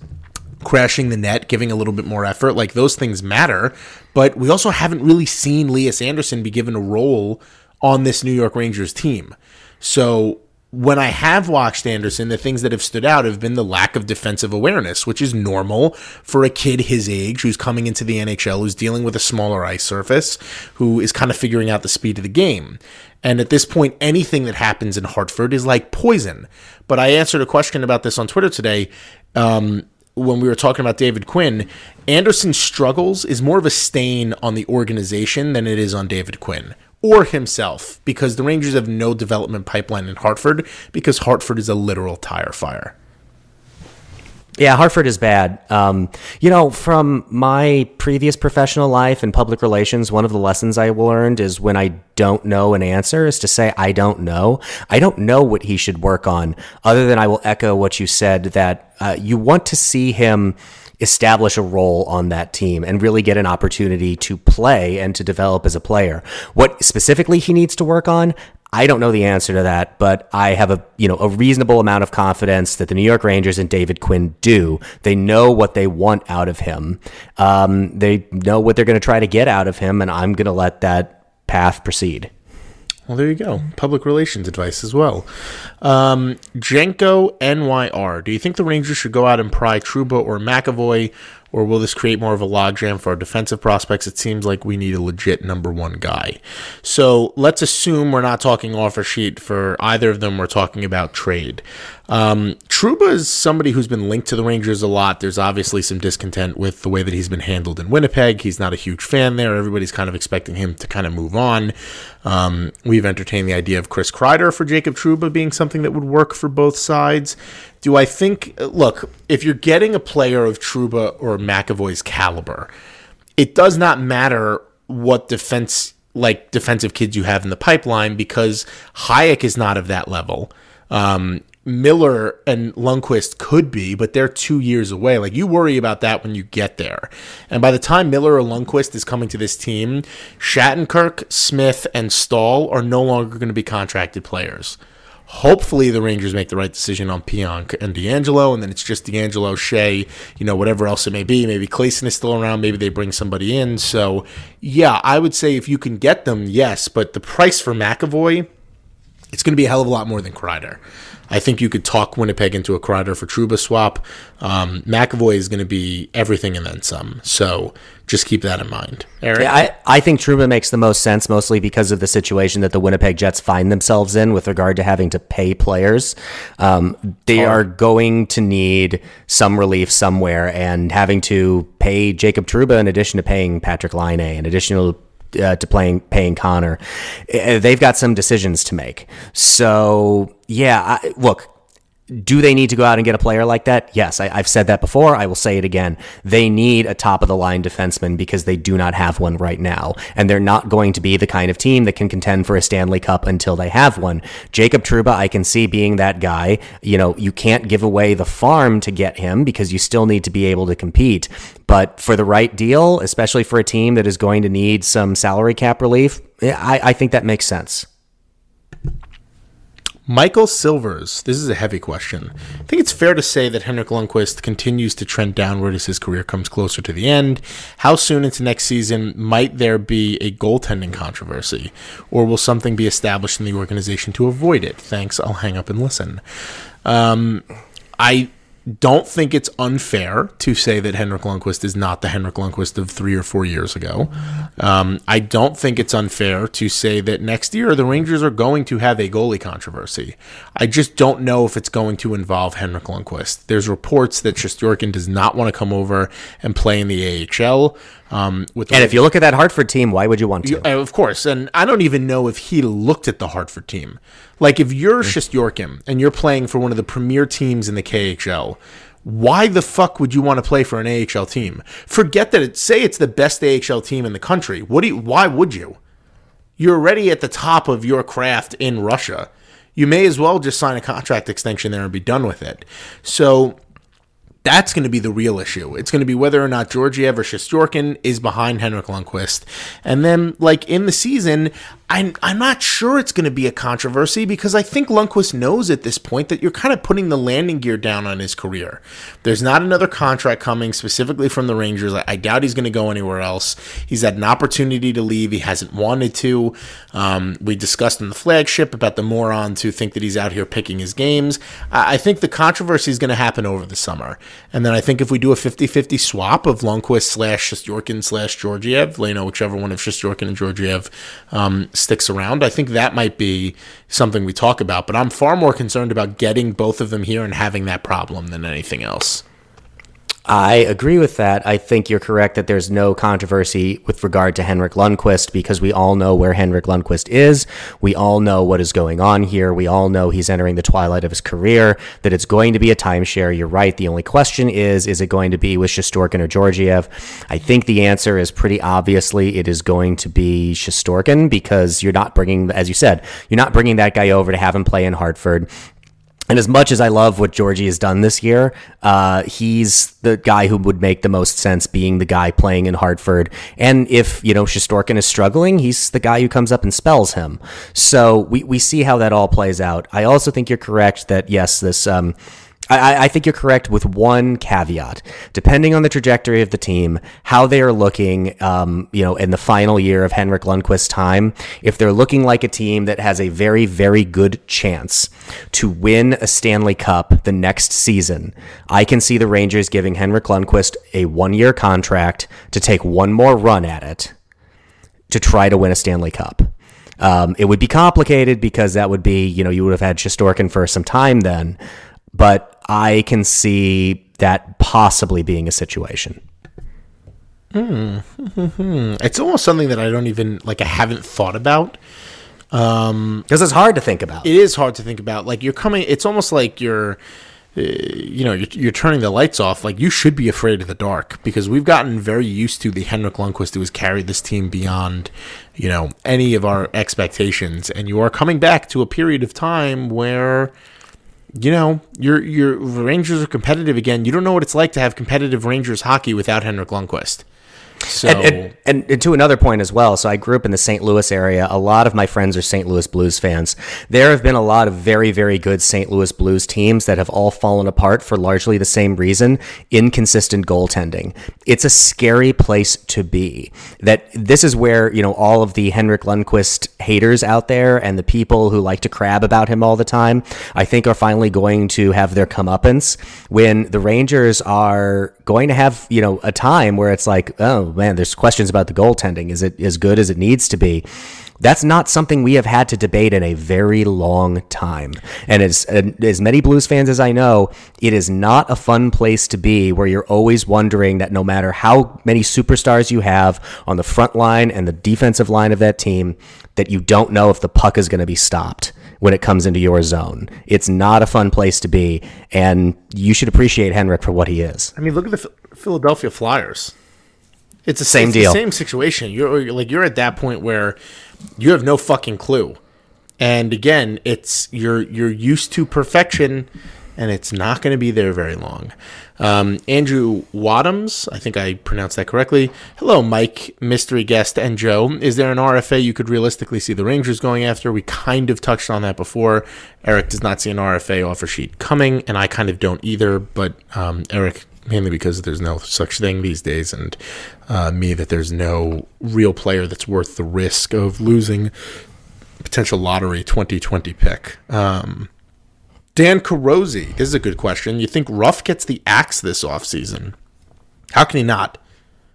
crashing the net, giving a little bit more effort. Like those things matter. But we also haven't really seen Elias Andersson be given a role on this New York Rangers team. So when I have watched Andersson, the things that have stood out have been the lack of defensive awareness, which is normal for a kid his age who's coming into the NHL, who's dealing with a smaller ice surface, who is kind of figuring out the speed of the game. And at this point, anything that happens in Hartford is like poison. But I answered a question about this on Twitter today. Um, when we were talking about David Quinn, Andersson's struggles is more of a stain on the organization than it is on David Quinn or himself because the Rangers have no development pipeline in Hartford because Hartford is a literal tire fire. Yeah, Hartford is bad. Um, you know, from my previous professional life in public relations, one of the lessons I learned is when I don't know an answer is to say, I don't know. I don't know what he should work on, other than I will echo what you said that uh, you want to see him establish a role on that team and really get an opportunity to play and to develop as a player. What specifically he needs to work on, I don't know the answer to that, but I have a you know a reasonable amount of confidence that the New York Rangers and David Quinn do. They know what they want out of him. Um, they know what they're going to try to get out of him, and I'm going to let that path proceed. Well, there you go. Public relations advice as well. Um, Jenko NYR. Do you think the Rangers should go out and pry Trouba or McAvoy, or will this create more of a logjam for our defensive prospects? It seems like we need a legit number one guy. So let's assume we're not talking offer sheet for either of them. We're talking about trade. Um, Trouba is somebody who's been linked to the Rangers a lot. There's obviously some discontent with the way that he's been handled in Winnipeg. He's not a huge fan there. Everybody's kind of expecting him to kind of move on. Um, we've entertained the idea of Chris Kreider for Jacob Trouba being something that would work for both sides. Do I think, look, if you're getting a player of Trouba or McAvoy's caliber, it does not matter what defense like defensive kids you have in the pipeline because Hajek is not of that level. Um, Miller and Lundkvist could be, but they're two years away. Like you worry about that when you get there. And by the time Miller or Lundkvist is coming to this team, Shattenkirk, Smith, and Staal are no longer going to be contracted players. Hopefully, the Rangers make the right decision on Pionk and DeAngelo, and then it's just DeAngelo, Shea, you know, whatever else it may be. Maybe Claesson is still around. Maybe they bring somebody in. So, yeah, I would say if you can get them, yes. But the price for McAvoy, it's going to be a hell of a lot more than Kreider. I think you could talk Winnipeg into a Kreider for Trouba swap. Um, McAvoy is going to be everything and then some. So just keep that in mind. Eric? Yeah, I, I think Trouba makes the most sense, mostly because of the situation that the Winnipeg Jets find themselves in with regard to having to pay players. Um, they oh. are going to need some relief somewhere, and having to pay Jacob Trouba in addition to paying Patrik Laine, in addition to uh, to playing paying Connor. Uh, they've got some decisions to make. So yeah, I, look, do they need to go out and get a player like that? Yes, I, have said that before. I will say it again. They need a top of the line defenseman because they do not have one right now. And they're not going to be the kind of team that can contend for a Stanley Cup until they have one. Jacob Trouba, I can see being that guy. You know, you can't give away the farm to get him because you still need to be able to compete. But for the right deal, especially for a team that is going to need some salary cap relief, I, I think that makes sense. Michael Silvers, this is a heavy question. I think it's fair to say that Henrik Lundqvist continues to trend downward as his career comes closer to the end. How soon into next season might there be a goaltending controversy, or will something be established in the organization to avoid it? Thanks. I'll hang up and listen. Um, I don't think it's unfair to say that Henrik Lundqvist is not the Henrik Lundqvist of three or four years ago. Um, I don't think it's unfair to say that next year the Rangers are going to have a goalie controversy. I just don't know if it's going to involve Henrik Lundqvist. There's reports that Shesterkin does not want to come over and play in the AHL. Um, with and if you look at that Hartford team, why would you want to? You, of course, and I don't even know if he looked at the Hartford team. Like if you're mm. and you're playing for one of the premier teams in the KHL, why the fuck would you want to play for an AHL team? Forget that it say it's the best AHL team in the country. What do you, why would you? You're already at the top of your craft in Russia. You may as well just sign a contract extension there and be done with it. So that's going to be the real issue. It's going to be whether or not Georgiev or Shesterkin is behind Henrik Lundqvist. And then, like in the season, I'm I'm not sure it's going to be a controversy because I think Lundqvist knows at this point that you're kind of putting the landing gear down on his career. There's not another contract coming specifically from the Rangers. I, I doubt he's going to go anywhere else. He's had an opportunity to leave. He hasn't wanted to. Um, we discussed in the flagship about the morons who think that he's out here picking his games. I, I think the controversy is going to happen over the summer. And then I think if we do a 50-50 swap of Lundqvist slash Shesterkin slash Georgiev, you know, whichever one of Shesterkin and Georgiev um, sticks around. I think that might be something we talk about, but I'm far more concerned about getting both of them here and having that problem than anything else. I agree with that. I think you're correct that there's no controversy with regard to Henrik Lundqvist because we all know where Henrik Lundqvist is. We all know what is going on here. We all know he's entering the twilight of his career, that it's going to be a timeshare. You're right. The only question is, is it going to be with Shesterkin or Georgiev? I think the answer is pretty obviously it is going to be Shesterkin because you're not bringing, as you said, you're not bringing that guy over to have him play in Hartford. And as much as I love what Georgie has done this year, uh, he's the guy who would make the most sense being the guy playing in Hartford. And if, you know, Shesterkin is struggling, he's the guy who comes up and spells him. So we, we see how that all plays out. I also think you're correct that, yes, this, um, I, I, think you're correct with one caveat. Depending on the trajectory of the team, how they are looking, um, you know, in the final year of Henrik Lundqvist's time, if they're looking like a team that has a very, very good chance to win a Stanley Cup the next season, I can see the Rangers giving Henrik Lundqvist a one-year contract to take one more run at it to try to win a Stanley Cup. Um, it would be complicated because that would be, you know, you would have had Shesterkin for some time then. But I can see that possibly being a situation. <laughs> It's almost something that I don't even like. I haven't thought about. Because it's hard to think about. It is hard to think about. Like you're coming. It's almost like you're. uh, You know, you're, you're turning the lights off. Like you should be afraid of the dark because we've gotten very used to the Henrik Lundqvist who has carried this team beyond, you know, any of our expectations. And you are coming back to a period of time where, you know, your your Rangers are competitive again. You don't know what it's like to have competitive Rangers hockey without Henrik Lundqvist. So And, and, and, to another point as well, so I grew up in the St. Louis area. A lot of my friends are St. Louis Blues fans. There have been a lot of very, very good St. Louis Blues teams that have all fallen apart for largely the same reason inconsistent goaltending. It's a scary place to be. That this is where, you know, all of the Henrik Lundqvist haters out there and the people who like to crab about him all the time, I think are finally going to have their comeuppance when the Rangers are going to have, you know, a time where it's like, oh man, there's questions about the goaltending. Is it as good as it needs to be? That's not something we have had to debate in a very long time. And as as many Blues fans as I know, it is not a fun place to be where you're always wondering that no matter how many superstars you have on the front line and the defensive line of that team, that you don't know if the puck is going to be stopped when it comes into your zone. It's not a fun place to be, and you should appreciate Henrik for what he is. I mean, look at the Philadelphia Flyers. It's the Same it's the deal. same situation. You're you're- like you're at that point where you have no fucking clue. And again, it's you're you're used to perfection, and it's not going to be there very long. Um, Andrew Wadhams, I think I pronounced that correctly. Hello, Mike, mystery guest, and Joe. Is there an RFA you could realistically see the Rangers going after? We kind of touched on that before. Eric does not see an RFA offer sheet coming, and I kind of don't either. But um, Eric, mainly because there's no such thing these days, and uh, me that there's no real player that's worth the risk of losing potential lottery 2020 pick. Um, Dan Carosi, this is a good question. You think Ruff gets the axe this offseason? How can he not?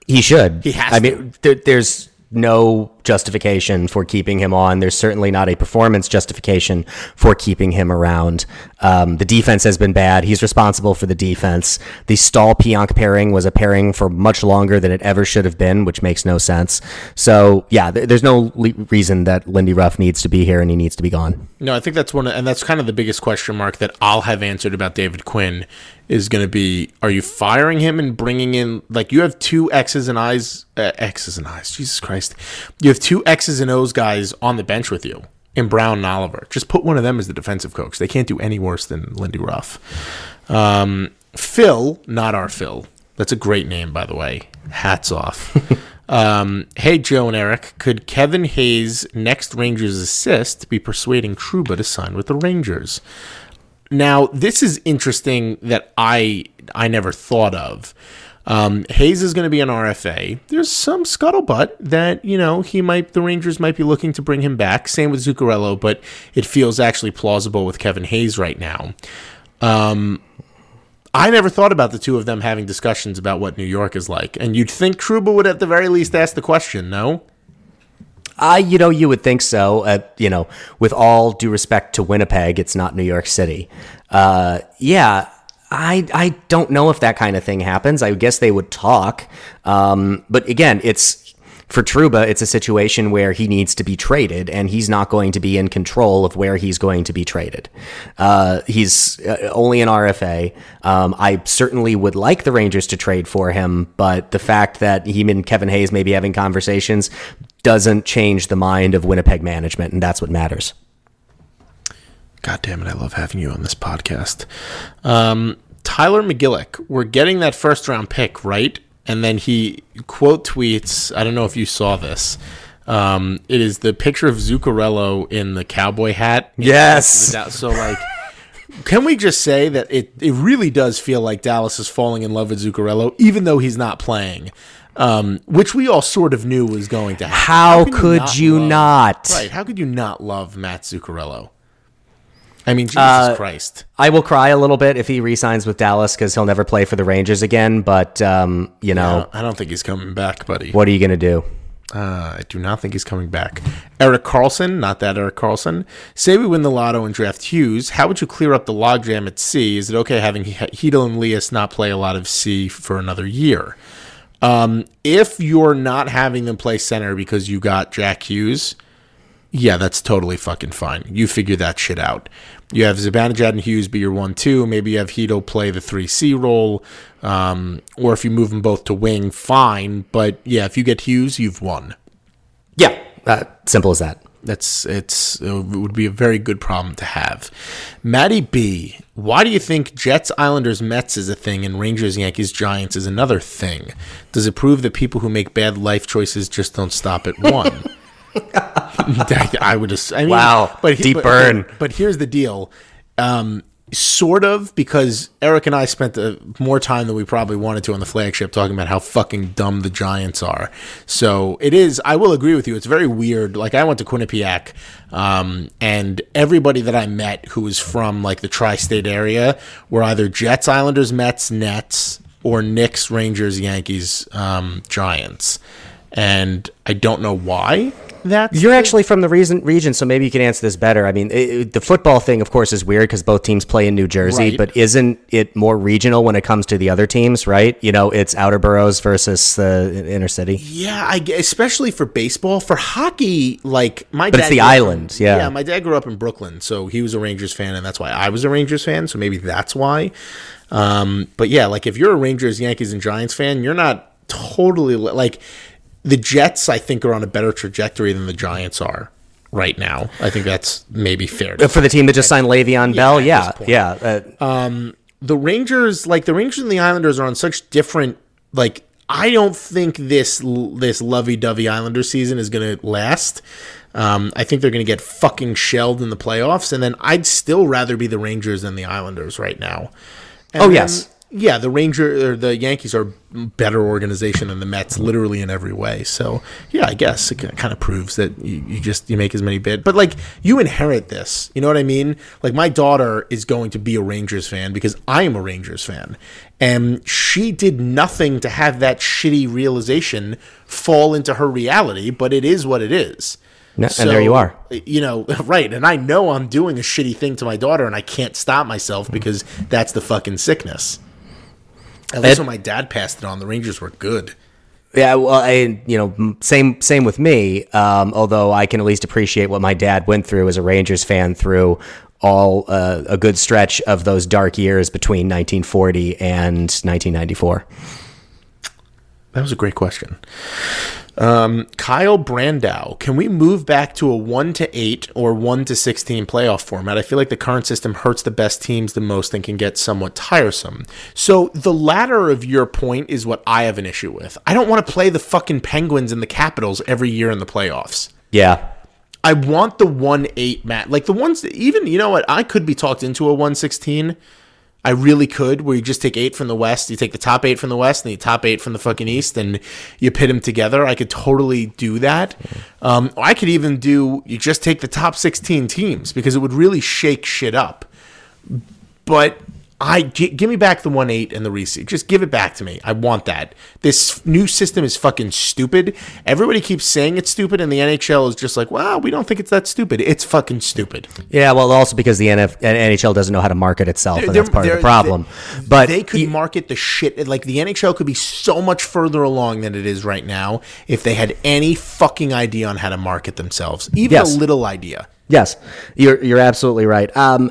He should. He has I to. mean, there, there's no justification for keeping him on. There's certainly not a performance justification for keeping him around. Um, the defense has been bad. He's responsible for the defense. The Staal Pionk pairing was a pairing for much longer than it ever should have been, which makes no sense. So, yeah, th- there's no le- reason that Lindy Ruff needs to be here and he needs to be gone. No, I think that's one, of, and that's kind of the biggest question mark that I'll have answered about David Quinn is going to be: Are you firing him and bringing in like you have two X's and I's, uh, X's and I's? Jesus Christ, you have two X's and O's guys on the bench with you in Brown and Oliver. Just put one of them as the defensive coach. They can't do any worse than Lindy Ruff. Um, Phil, not our Phil. That's a great name, by the way. Hats off. <laughs> um, hey, Joe and Eric, could Kevin Hayes' next Rangers assist be persuading Trouba to sign with the Rangers? Now, this is interesting that I I never thought of. Um, Hayes is going to be an RFA. There's some scuttlebutt that you know he might the Rangers might be looking to bring him back. Same with Zuccarello, but it feels actually plausible with Kevin Hayes right now. Um, I never thought about the two of them having discussions about what New York is like, and you'd think Trouba would at the very least ask the question. No, I, you know, you would think so. Uh, you know, with all due respect to Winnipeg, it's not New York City. Uh, yeah, I, I don't know if that kind of thing happens. I guess they would talk. Um, but again, it's for Trouba, it's a situation where he needs to be traded, and he's not going to be in control of where he's going to be traded. Uh, he's uh, only an RFA. Um, I certainly would like the Rangers to trade for him, but the fact that he and Kevin Hayes may be having conversations doesn't change the mind of Winnipeg management, and that's what matters. God damn it, I love having you on this podcast. Um, Tyler McGillick, we're getting that first round pick, right? And then he quote tweets, I don't know if you saw this. Um, it is the picture of Zuccarello in the cowboy hat. Yes. So, like, can we just say that it, it really does feel like Dallas is falling in love with Zuccarello, even though he's not playing, um, which we all sort of knew was going to happen. How can could you love- not? Right. How could you not love Matt Zuccarello? I mean, Jesus Uh, Christ. I will cry a little bit if he resigns with Dallas because he'll never play for the Rangers again. But um, you know, I don't think he's coming back, buddy. what are you going to do? Uh, I do not think he's coming back. Eric Carlson, not that Eric Carlson. Say we win the lotto and draft Hughes. How would you clear up the logjam at C? Is it okay having Chytil and Lias not play a lot of C for another year? Um, if you're not having them play center because you got Jack Hughes, yeah, that's totally fucking fine. You figure that shit out. You have Zibanejad and Hughes be your one two. Maybe you have Chytil play the three C role, um, or if you move them both to wing, fine. But yeah, if you get Hughes, you've won. Yeah, uh, simple as that. That's it's it would be a very good problem to have. Maddie B, why do you think Jets, Islanders, Mets is a thing and Rangers, Yankees, Giants is another thing? Does it prove that people who make bad life choices just don't stop at one? <laughs> <laughs> I would just. I mean, wow, but deep but, burn. But, but, here's the deal. Um, sort of because Eric and I spent uh, more time than we probably wanted to on the flagship talking about how fucking dumb the Giants are. So it is. I will agree with you. It's very weird. Like I went to Quinnipiac, um, and everybody that I met who was from like the tri-state area were either Jets, Islanders, Mets, Nets, or Knicks, Rangers, Yankees, um, Giants. And I don't know why that's you're actually from the region, region, so maybe you can answer this better. I mean, it, the football thing, of course, is weird because both teams play in New Jersey, right. but isn't it more regional when it comes to the other teams? Right? You know, it's outer boroughs versus the inner city. Yeah, I especially for baseball. For hockey, like my but it's the island. Yeah, yeah. My dad grew up in Brooklyn, so he was a Rangers fan, and that's why I was a Rangers fan. So maybe that's why. Um, but yeah, like if you're a Rangers, Yankees, and Giants fan, you're not totally like the Jets, I think, are on a better trajectory than the Giants are right now. I think that's maybe fair. For the team that just signed Le'Veon Bell, yeah, yeah. Uh, um, the Rangers, like the Rangers and the Islanders, are on such different. Like, I don't think this this lovey-dovey Islander season is going to last. Um, I think they're going to get fucking shelled in the playoffs, and then I'd still rather be the Rangers than the Islanders right now. And oh then, yes, yeah, the Ranger or the Yankees are better organization than the Mets, literally in every way. So yeah, I guess it kind of proves that you, you, just you make as many bid. But like you inherit this, you know what I mean? Like my daughter is going to be a Rangers fan because I am a Rangers fan, and she did nothing to have that shitty realization fall into her reality. But it is what it is. No, so, and there you are. You know, <laughs> right. And I know I'm doing a shitty thing to my daughter, and I can't stop myself because that's the fucking sickness. At least when my dad passed it on, the Rangers were good. Yeah, well, I you know same same with me. Um, although I can at least appreciate what my dad went through as a Rangers fan through all uh, a good stretch of those dark years between 1940 and 1994. That was a great question. Um, Kyle Brandow, can we move back to a 1 to 8 or 1 to 16 playoff format? I feel like the current system hurts the best teams the most and can get somewhat tiresome. So, the latter of your point is what I have an issue with. I don't want to play the fucking Penguins and the Capitals every year in the playoffs. Yeah. I want the 1 8 mat. Like the ones that even, you know what, I could be talked into a 116 I really could, where you just take eight from the West, you take the top eight from the West and the top eight from the fucking East, and you pit them together. I could totally do that. Um, I could even do you just take the top sixteen teams because it would really shake shit up. But I g- give me back the one eight and the reseed. Just give it back to me. I want that. This new system is fucking stupid. Everybody keeps saying it's stupid, and the NHL is just like, well, we don't think it's that stupid. It's fucking stupid. Yeah, well, also because the NF- NHL doesn't know how to market itself, and that's part of the problem. They, but they could market the shit. Like the NHL could be so much further along than it is right now if they had any fucking idea on how to market themselves, even yes. a little idea. Yes, you're you're absolutely right. Um,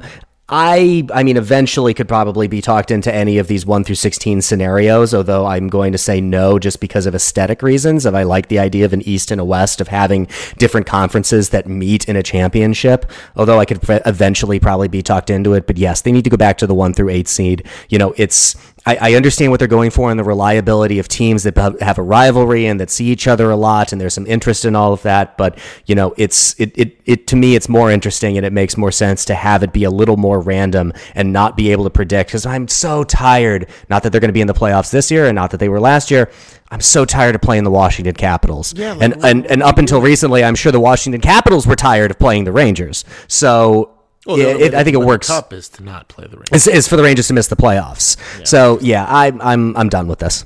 I, I mean, eventually could probably be talked into any of these one through sixteen scenarios. Although I'm going to say no, just because of aesthetic reasons. If I like the idea of an East and a West of having different conferences that meet in a championship. Although I could eventually probably be talked into it, but yes, they need to go back to the one through eight seed. You know, it's I, I, understand what they're going for and the reliability of teams that have a rivalry and that see each other a lot, and there's some interest in all of that. But you know, it's it, it it to me, it's more interesting and it makes more sense to have it be a little more random and not be able to predict. Because I'm so tired. Not that they're going to be in the playoffs this year, and not that they were last year. I'm so tired of playing the Washington Capitals. Yeah, like, and and and up until recently, I'm sure the Washington Capitals were tired of playing the Rangers. So well, yeah, it, I think it works. Cup is to not play the Rangers. It's, for the Rangers to miss the playoffs. Yeah. So yeah, I'm I'm I'm done with this.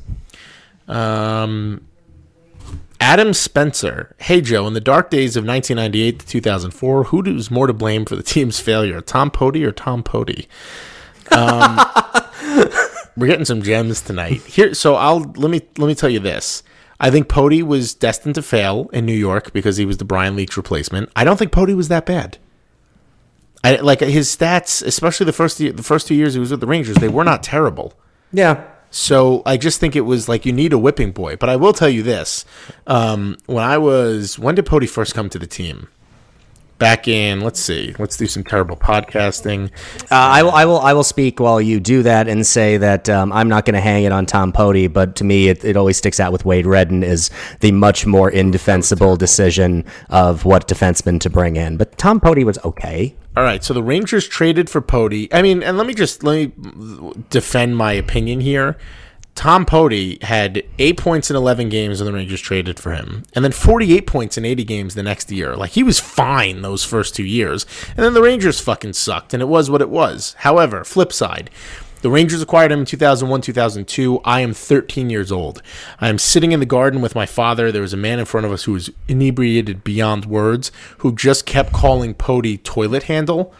Um, Adam Spencer. Hey, Joe, in the dark days of 1998 to 2004, who was more to blame for the team's failure, Tom Poti or Tom Poti? Um, <laughs> we're getting some gems tonight. Here, so I'll let me let me tell you this. I think Poti was destined to fail in New York because he was the Brian Leetch replacement. I don't think Poti was that bad. I like his stats, especially the first the first two years he was with the Rangers. They were not terrible. Yeah. So I just think it was like you need a whipping boy. But I will tell you this: um, when I was when did Poti first come to the team? Back in let's see, let's do some terrible podcasting. Uh, I will, I will, I will speak while you do that and say that um, I'm not going to hang it on Tom Poti, but to me, it, it always sticks out with Wade Redden is the much more indefensible decision of what defenseman to bring in. But Tom Poti was okay. All right, so the Rangers traded for Poti. I mean, and let me just let me defend my opinion here. Tom Poti had eight points in 11 games when the Rangers traded for him, and then 48 points in 80 games the next year. Like, he was fine those first two years. And then the Rangers fucking sucked, and it was what it was. However, flip side, the Rangers acquired him in 2001, 2002. I am 13 years old. I am sitting in the garden with my father. There was a man in front of us who was inebriated beyond words, who just kept calling Poti toilet handle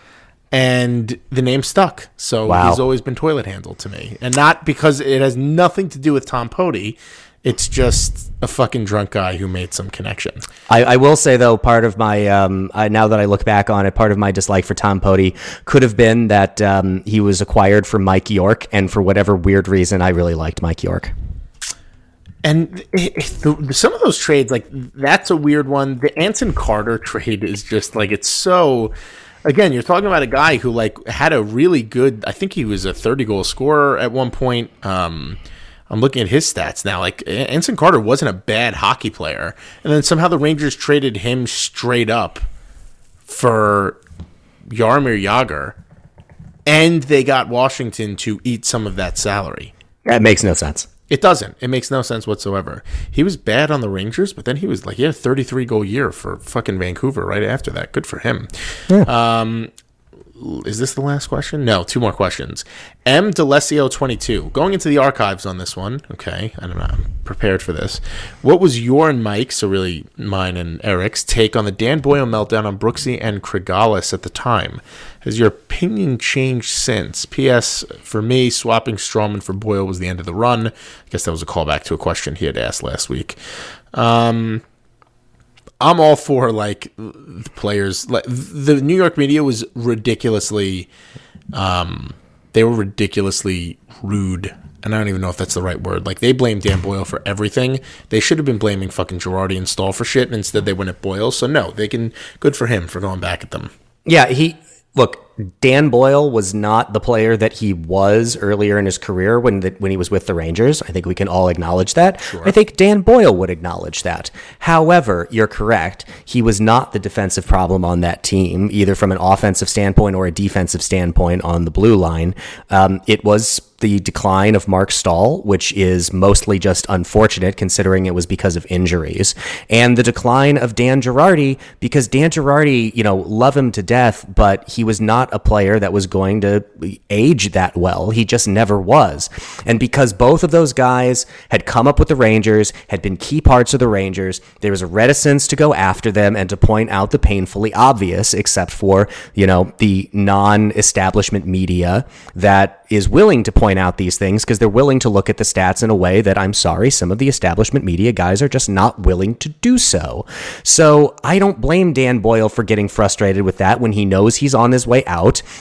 and the name stuck. So Wow. he's always been toilet handle to me, and not because it has nothing to do with Tom Poti. It's just a fucking drunk guy who made some connection. I, I will say though, part of my um, I, now that I look back on it, part of my dislike for Tom Poti could have been that um, he was acquired for Mike York, and for whatever weird reason, I really liked Mike York. And it, it- the, some of those trades, like that's a weird one. The Anson Carter <laughs> trade is just like it's so. Again, you're talking about a guy who like had a really good. I think he was a 30 goal scorer at one point. Um, I'm looking at his stats now. Like Anson Carter wasn't a bad hockey player, and then somehow the Rangers traded him straight up for Jaromir Jagr, and they got Washington to eat some of that salary. That makes no sense. It doesn't. It makes no sense whatsoever. He was bad on the Rangers, but then he was like he had a 33 goal year for fucking Vancouver right after that. Good for him. Um, is this the last question? No, two more questions. M. Delesio 22. Going into the archives on this one. Okay, I don't know. I'm prepared for this. What was your and Mike's, so really mine and Eric's, take on the Dan Boyle meltdown on Brooksy and Krigalis at the time? Has your opinion changed since? P.S. For me, swapping Stralman for Boyle was the end of the run. I guess that was a callback to a question he had asked last week. Um, I'm all for like the players. Like the New York media was ridiculously, um, they were ridiculously rude, and I don't even know if that's the right word. Like they blamed Dan Boyle for everything. They should have been blaming fucking Girardi and Staal for shit, and instead they went at Boyle. So no, they can. Good for him for going back at them. Yeah, he look. Dan Boyle was not the player that he was earlier in his career when the, when he was with the Rangers. I think we can all acknowledge that. I think Dan Boyle would acknowledge that. However, you're correct. He was not the defensive problem on that team, either from an offensive standpoint or a defensive standpoint on the blue line. Um, it was the decline of Marc Staal, which is mostly just unfortunate considering it was because of injuries, and the decline of Dan Girardi because Dan Girardi, you know, love him to death, but he was not a player that was going to age that well. He just never was. And because both of those guys had come up with the Rangers, had been key parts of the Rangers, there was a reticence to go after them and to point out the painfully obvious, except for, you know, the non establishment media that is willing to point out these things because they're willing to look at the stats in a way that I'm sorry, some of the establishment media guys are just not willing to do so. So I don't blame Dan Boyle for getting frustrated with that when he knows he's on his way out.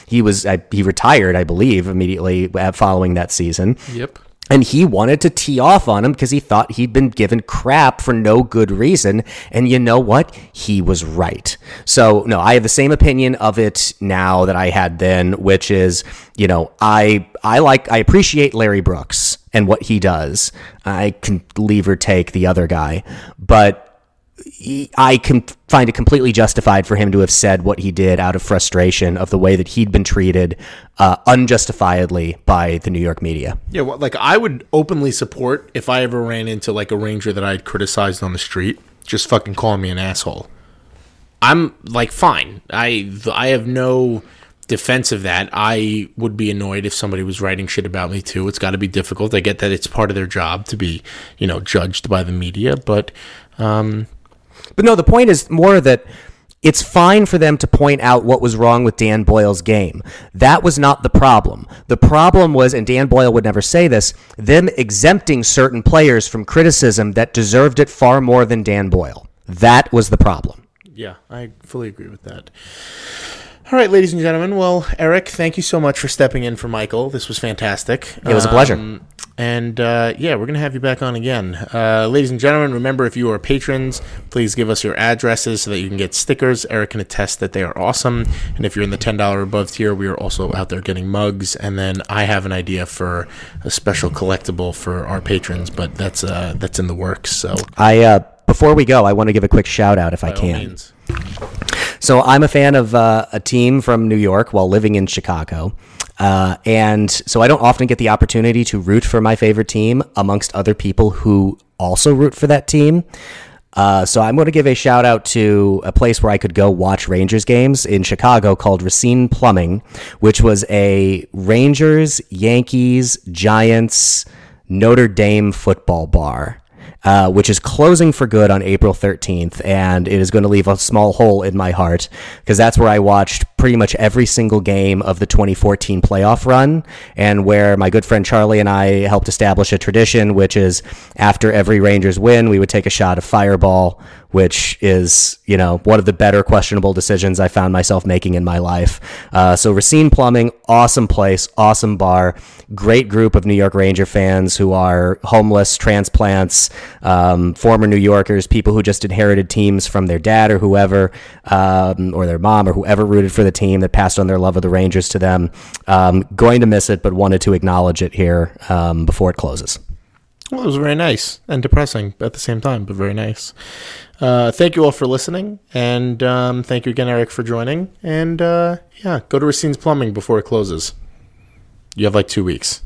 He was I, he retired, I believe, immediately following that season. Yep. And he wanted to tee off on him because he thought he'd been given crap for no good reason. And you know what? He was right. So, no, I have the same opinion of it now that I had then, which is, you know, I I like I appreciate Larry Brooks and what he does. I can leave or take the other guy, but I can find it completely justified for him to have said what he did out of frustration of the way that he'd been treated uh, unjustifiably by the New York media. Yeah, well, like I would openly support if I ever ran into like a ranger that I'd criticized on the street, just fucking calling me an asshole. I'm like fine. I I have no defense of that, I would be annoyed if somebody was writing shit about me too. It's got to be difficult. I get that it's part of their job to be, you know, judged by the media, but um, But no, the point is more that it's fine for them to point out what was wrong with Dan Boyle's game. That was not the problem. The problem was, and Dan Boyle would never say this, them exempting certain players from criticism that deserved it far more than Dan Boyle. That was the problem. yeah, I fully agree with that. All right, ladies and gentlemen. Well, Eric, thank you so much for stepping in for Michael. This was fantastic. It was a pleasure. Um, and uh, yeah, we're going to have you back on again. Uh, ladies and gentlemen, remember if you are patrons, please give us your addresses so that you can get stickers. Eric can attest that they are awesome. And if you're in the $10 or above tier, we are also out there getting mugs. And then I have an idea for a special collectible for our patrons, but that's uh, that's in the works. So, I uh, before we go, I want to give a quick shout out if I by all can. So I'm a fan of uh, a team from New York while living in Chicago. Uh, and so I don't often get the opportunity to root for my favorite team amongst other people who also root for that team. Uh, so I'm going to give a shout out to a place where I could go watch Rangers games in Chicago called Racine Plumbing, which was a Rangers, Yankees, Giants, Notre Dame football bar uh, which is closing for good on April 13th. And it is going to leave a small hole in my heart because that's where I watched pretty much every single game of the 2014 playoff run and where my good friend Charlie and I helped establish a tradition, which is after every Rangers win, we would take a shot of Fireball, which is, you know, one of the better questionable decisions I found myself making in my life. Uh, so Racine Plumbing, awesome place, awesome bar, great group of New York Ranger fans who are homeless, transplants, um, former New Yorkers, people who just inherited teams from their dad or whoever, um, or their mom or whoever rooted for the team that passed on their love of the Rangers to them. Um, going to miss it, but wanted to acknowledge it here um, before it closes. Well, it was very nice and depressing at the same time, but very nice. Uh, thank you all for listening, and um, thank you again, Eric, for joining. And uh, yeah, go to Racine's Plumbing before it closes. You have like two weeks.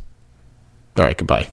All right, goodbye.